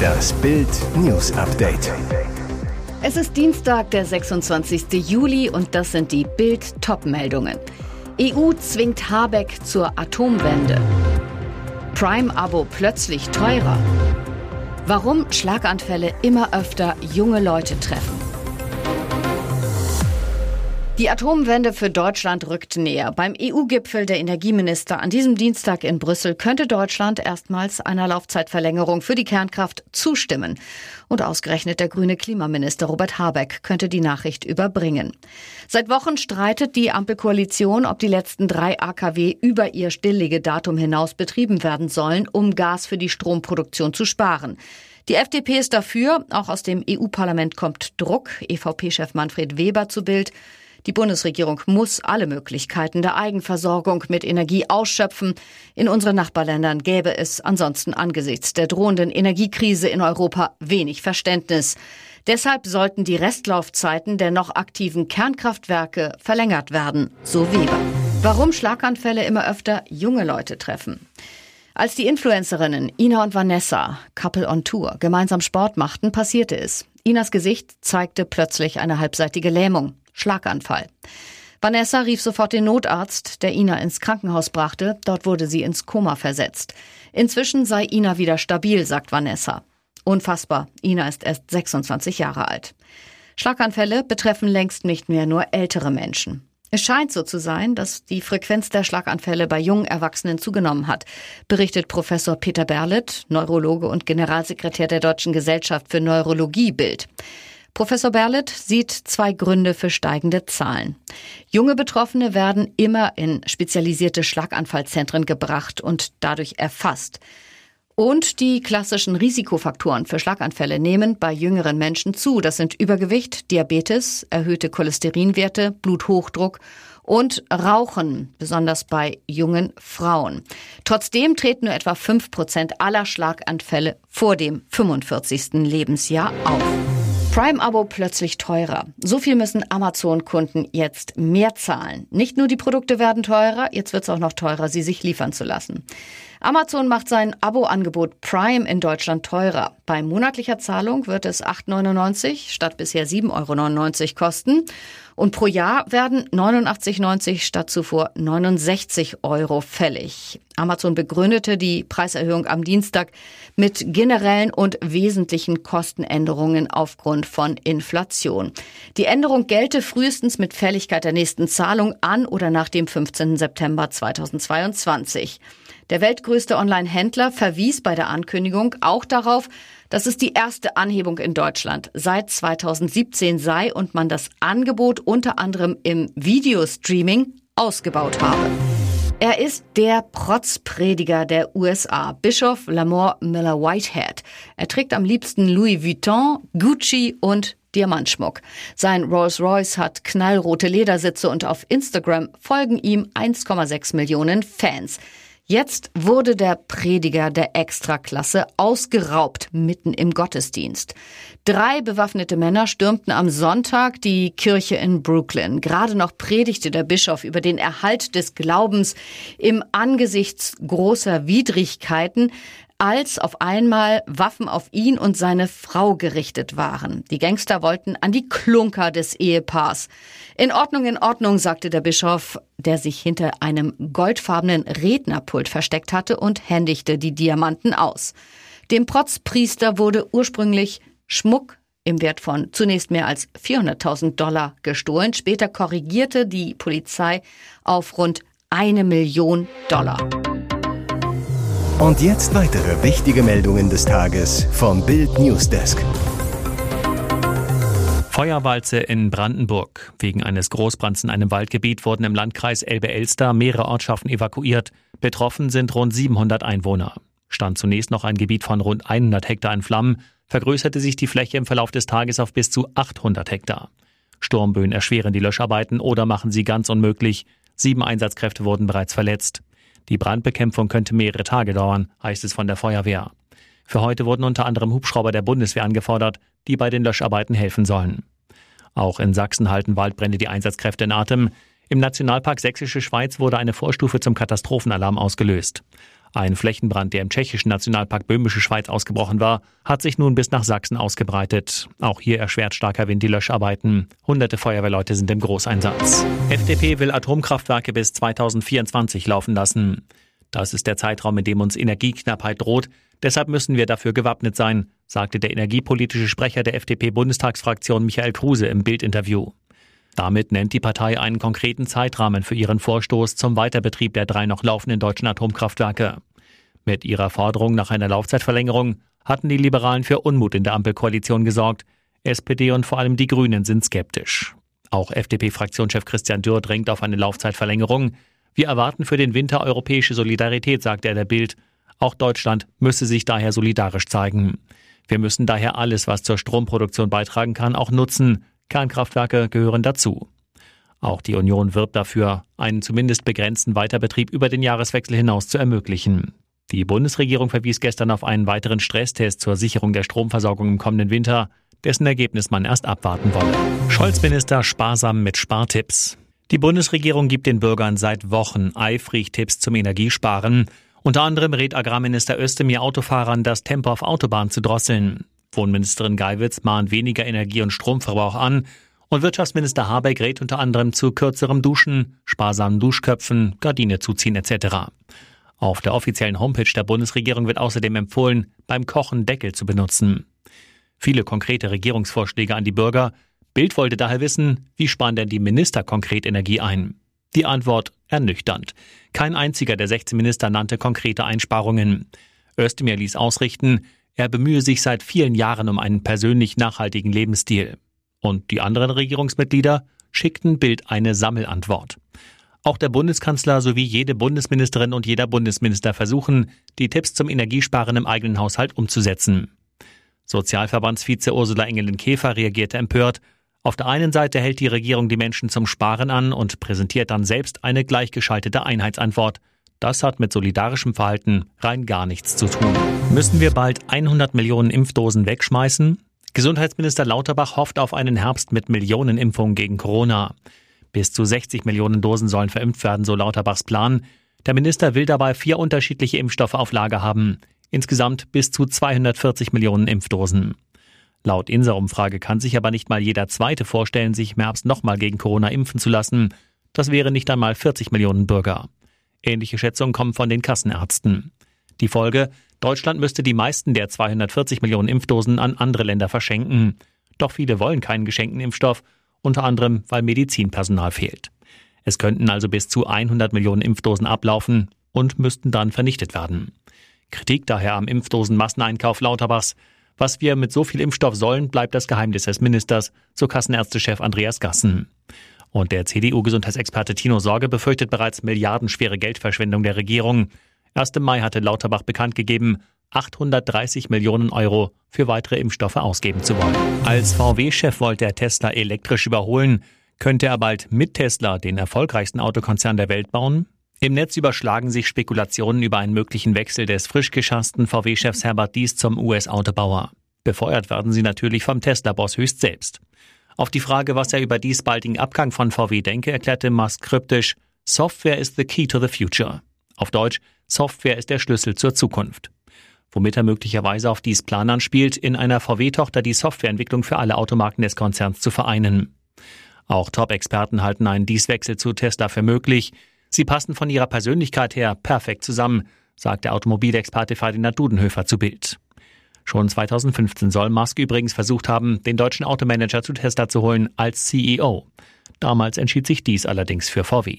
Das Bild News Update. Es ist Dienstag, der 26. Juli und das sind die Bild Top-Meldungen. EU zwingt Habeck zur Atomwende. Prime-Abo plötzlich teurer. Warum Schlaganfälle immer öfter junge Leute treffen. Die Atomwende für Deutschland rückt näher. Beim EU-Gipfel der Energieminister an diesem Dienstag in Brüssel könnte Deutschland erstmals einer Laufzeitverlängerung für die Kernkraft zustimmen. Und ausgerechnet der grüne Klimaminister Robert Habeck könnte die Nachricht überbringen. Seit Wochen streitet die Ampelkoalition, ob die letzten drei AKW über ihr Stilllegedatum hinaus betrieben werden sollen, um Gas für die Stromproduktion zu sparen. Die FDP ist dafür, auch aus dem EU-Parlament kommt Druck. EVP-Chef Manfred Weber zu Bild. Die Bundesregierung muss alle Möglichkeiten der Eigenversorgung mit Energie ausschöpfen. In unseren Nachbarländern gäbe es ansonsten angesichts der drohenden Energiekrise in Europa wenig Verständnis. Deshalb sollten die Restlaufzeiten der noch aktiven Kernkraftwerke verlängert werden, so Weber. Warum Schlaganfälle immer öfter junge Leute treffen? Als die Influencerinnen Ina und Vanessa, Couple on Tour, gemeinsam Sport machten, passierte es. Inas Gesicht zeigte plötzlich eine halbseitige Lähmung. Schlaganfall. Vanessa rief sofort den Notarzt, der Ina ins Krankenhaus brachte. Dort wurde sie ins Koma versetzt. Inzwischen sei Ina wieder stabil, sagt Vanessa. Unfassbar. Ina ist erst 26 Jahre alt. Schlaganfälle betreffen längst nicht mehr nur ältere Menschen. Es scheint so zu sein, dass die Frequenz der Schlaganfälle bei jungen Erwachsenen zugenommen hat, berichtet Professor Peter Berlet, Neurologe und Generalsekretär der Deutschen Gesellschaft für Neurologie Bild. Professor Berlet sieht zwei Gründe für steigende Zahlen. Junge Betroffene werden immer in spezialisierte Schlaganfallzentren gebracht und dadurch erfasst. Und die klassischen Risikofaktoren für Schlaganfälle nehmen bei jüngeren Menschen zu. Das sind Übergewicht, Diabetes, erhöhte Cholesterinwerte, Bluthochdruck und Rauchen, besonders bei jungen Frauen. Trotzdem treten nur etwa fünf Prozent aller Schlaganfälle vor dem 45. Lebensjahr auf. Prime-Abo plötzlich teurer. So viel müssen Amazon-Kunden jetzt mehr zahlen. Nicht nur die Produkte werden teurer, jetzt wird es auch noch teurer, sie sich liefern zu lassen. Amazon macht sein Abo-Angebot Prime in Deutschland teurer. Bei monatlicher Zahlung wird es 8,99 statt bisher 7,99 Euro kosten. Und pro Jahr werden 89,90 statt zuvor 69 Euro fällig. Amazon begründete die Preiserhöhung am Dienstag mit generellen und wesentlichen Kostenänderungen aufgrund von Inflation. Die Änderung gelte frühestens mit Fälligkeit der nächsten Zahlung an oder nach dem 15. September 2022. Der weltgrößte Online-Händler verwies bei der Ankündigung auch darauf, dass es die erste Anhebung in Deutschland seit 2017 sei und man das Angebot unter anderem im Videostreaming ausgebaut habe. Er ist der Protzprediger der USA, Bischof Lamore Miller Whitehead. Er trägt am liebsten Louis Vuitton, Gucci und Diamantschmuck. Sein Rolls-Royce hat knallrote Ledersitze und auf Instagram folgen ihm 1,6 Millionen Fans. Jetzt wurde der Prediger der Extraklasse ausgeraubt mitten im Gottesdienst. Drei bewaffnete Männer stürmten am Sonntag die Kirche in Brooklyn. Gerade noch predigte der Bischof über den Erhalt des Glaubens im Angesichts großer Widrigkeiten als auf einmal Waffen auf ihn und seine Frau gerichtet waren. Die Gangster wollten an die Klunker des Ehepaars. In Ordnung, in Ordnung, sagte der Bischof, der sich hinter einem goldfarbenen Rednerpult versteckt hatte und händigte die Diamanten aus. Dem Protzpriester wurde ursprünglich Schmuck im Wert von zunächst mehr als 400.000 Dollar gestohlen. Später korrigierte die Polizei auf rund eine Million Dollar. Und jetzt weitere wichtige Meldungen des Tages vom Bild Newsdesk. Feuerwalze in Brandenburg. Wegen eines Großbrands in einem Waldgebiet wurden im Landkreis Elbe-Elster mehrere Ortschaften evakuiert. Betroffen sind rund 700 Einwohner. Stand zunächst noch ein Gebiet von rund 100 Hektar in Flammen, vergrößerte sich die Fläche im Verlauf des Tages auf bis zu 800 Hektar. Sturmböen erschweren die Löscharbeiten oder machen sie ganz unmöglich. Sieben Einsatzkräfte wurden bereits verletzt. Die Brandbekämpfung könnte mehrere Tage dauern, heißt es von der Feuerwehr. Für heute wurden unter anderem Hubschrauber der Bundeswehr angefordert, die bei den Löscharbeiten helfen sollen. Auch in Sachsen halten Waldbrände die Einsatzkräfte in Atem. Im Nationalpark Sächsische Schweiz wurde eine Vorstufe zum Katastrophenalarm ausgelöst. Ein Flächenbrand, der im tschechischen Nationalpark Böhmische Schweiz ausgebrochen war, hat sich nun bis nach Sachsen ausgebreitet. Auch hier erschwert starker Wind die Löscharbeiten. Hunderte Feuerwehrleute sind im Großeinsatz. FDP will Atomkraftwerke bis 2024 laufen lassen. Das ist der Zeitraum, in dem uns Energieknappheit droht. Deshalb müssen wir dafür gewappnet sein, sagte der energiepolitische Sprecher der FDP-Bundestagsfraktion Michael Kruse im Bildinterview. Damit nennt die Partei einen konkreten Zeitrahmen für ihren Vorstoß zum Weiterbetrieb der drei noch laufenden deutschen Atomkraftwerke. Mit ihrer Forderung nach einer Laufzeitverlängerung hatten die Liberalen für Unmut in der Ampelkoalition gesorgt. SPD und vor allem die Grünen sind skeptisch. Auch FDP-Fraktionschef Christian Dürr drängt auf eine Laufzeitverlängerung. Wir erwarten für den Winter europäische Solidarität, sagte er der Bild. Auch Deutschland müsse sich daher solidarisch zeigen. Wir müssen daher alles, was zur Stromproduktion beitragen kann, auch nutzen. Kernkraftwerke gehören dazu. Auch die Union wirbt dafür, einen zumindest begrenzten Weiterbetrieb über den Jahreswechsel hinaus zu ermöglichen. Die Bundesregierung verwies gestern auf einen weiteren Stresstest zur Sicherung der Stromversorgung im kommenden Winter, dessen Ergebnis man erst abwarten wolle. Scholz-Minister sparsam mit Spartipps. Die Bundesregierung gibt den Bürgern seit Wochen eifrig Tipps zum Energiesparen. Unter anderem rät Agrarminister Özdemir Autofahrern, das Tempo auf Autobahn zu drosseln. Wohnministerin Geiwitz mahnt weniger Energie- und Stromverbrauch an und Wirtschaftsminister Habeck rät unter anderem zu kürzerem Duschen, sparsamen Duschköpfen, Gardine zuziehen etc. Auf der offiziellen Homepage der Bundesregierung wird außerdem empfohlen, beim Kochen Deckel zu benutzen. Viele konkrete Regierungsvorschläge an die Bürger. Bild wollte daher wissen, wie sparen denn die Minister konkret Energie ein? Die Antwort ernüchternd. Kein einziger der 16 Minister nannte konkrete Einsparungen. Özdemir ließ ausrichten, er bemühe sich seit vielen Jahren um einen persönlich nachhaltigen Lebensstil. Und die anderen Regierungsmitglieder schickten Bild eine Sammelantwort. Auch der Bundeskanzler sowie jede Bundesministerin und jeder Bundesminister versuchen, die Tipps zum Energiesparen im eigenen Haushalt umzusetzen. Sozialverbandsvize Ursula Engelin-Käfer reagierte empört. Auf der einen Seite hält die Regierung die Menschen zum Sparen an und präsentiert dann selbst eine gleichgeschaltete Einheitsantwort. Das hat mit solidarischem Verhalten rein gar nichts zu tun. Müssen wir bald 100 Millionen Impfdosen wegschmeißen? Gesundheitsminister Lauterbach hofft auf einen Herbst mit Millionen Impfungen gegen Corona. Bis zu 60 Millionen Dosen sollen verimpft werden, so Lauterbachs Plan. Der Minister will dabei vier unterschiedliche Impfstoffe auf Lager haben. Insgesamt bis zu 240 Millionen Impfdosen. Laut Inser-Umfrage kann sich aber nicht mal jeder Zweite vorstellen, sich im Herbst nochmal gegen Corona impfen zu lassen. Das wäre nicht einmal 40 Millionen Bürger. Ähnliche Schätzungen kommen von den Kassenärzten. Die Folge, Deutschland müsste die meisten der 240 Millionen Impfdosen an andere Länder verschenken. Doch viele wollen keinen geschenkten Impfstoff, unter anderem weil Medizinpersonal fehlt. Es könnten also bis zu 100 Millionen Impfdosen ablaufen und müssten dann vernichtet werden. Kritik daher am Impfdosenmasseneinkauf Lauterbachs. Was wir mit so viel Impfstoff sollen, bleibt das Geheimnis des Ministers, so Kassenärztechef Andreas Gassen. Und der CDU-Gesundheitsexperte Tino Sorge befürchtet bereits milliardenschwere Geldverschwendung der Regierung. Erst im Mai hatte Lauterbach bekannt gegeben, 830 Millionen Euro für weitere Impfstoffe ausgeben zu wollen. Als VW-Chef wollte er Tesla elektrisch überholen. Könnte er bald mit Tesla den erfolgreichsten Autokonzern der Welt bauen? Im Netz überschlagen sich Spekulationen über einen möglichen Wechsel des frisch geschassten VW-Chefs Herbert Dies zum US-Autobauer. Befeuert werden sie natürlich vom Tesla-Boss höchst selbst. Auf die Frage, was er über dies baldigen Abgang von VW denke, erklärte Musk kryptisch, Software is the key to the future. Auf Deutsch, Software ist der Schlüssel zur Zukunft. Womit er möglicherweise auf dies Plan anspielt, in einer VW-Tochter die Softwareentwicklung für alle Automarken des Konzerns zu vereinen. Auch Top-Experten halten einen Dieswechsel zu Tesla für möglich. Sie passen von ihrer Persönlichkeit her perfekt zusammen, sagt der Automobilexperte Ferdinand Dudenhöfer zu Bild. Schon 2015 soll Musk übrigens versucht haben, den deutschen Automanager zu Tesla zu holen als CEO. Damals entschied sich dies allerdings für VW.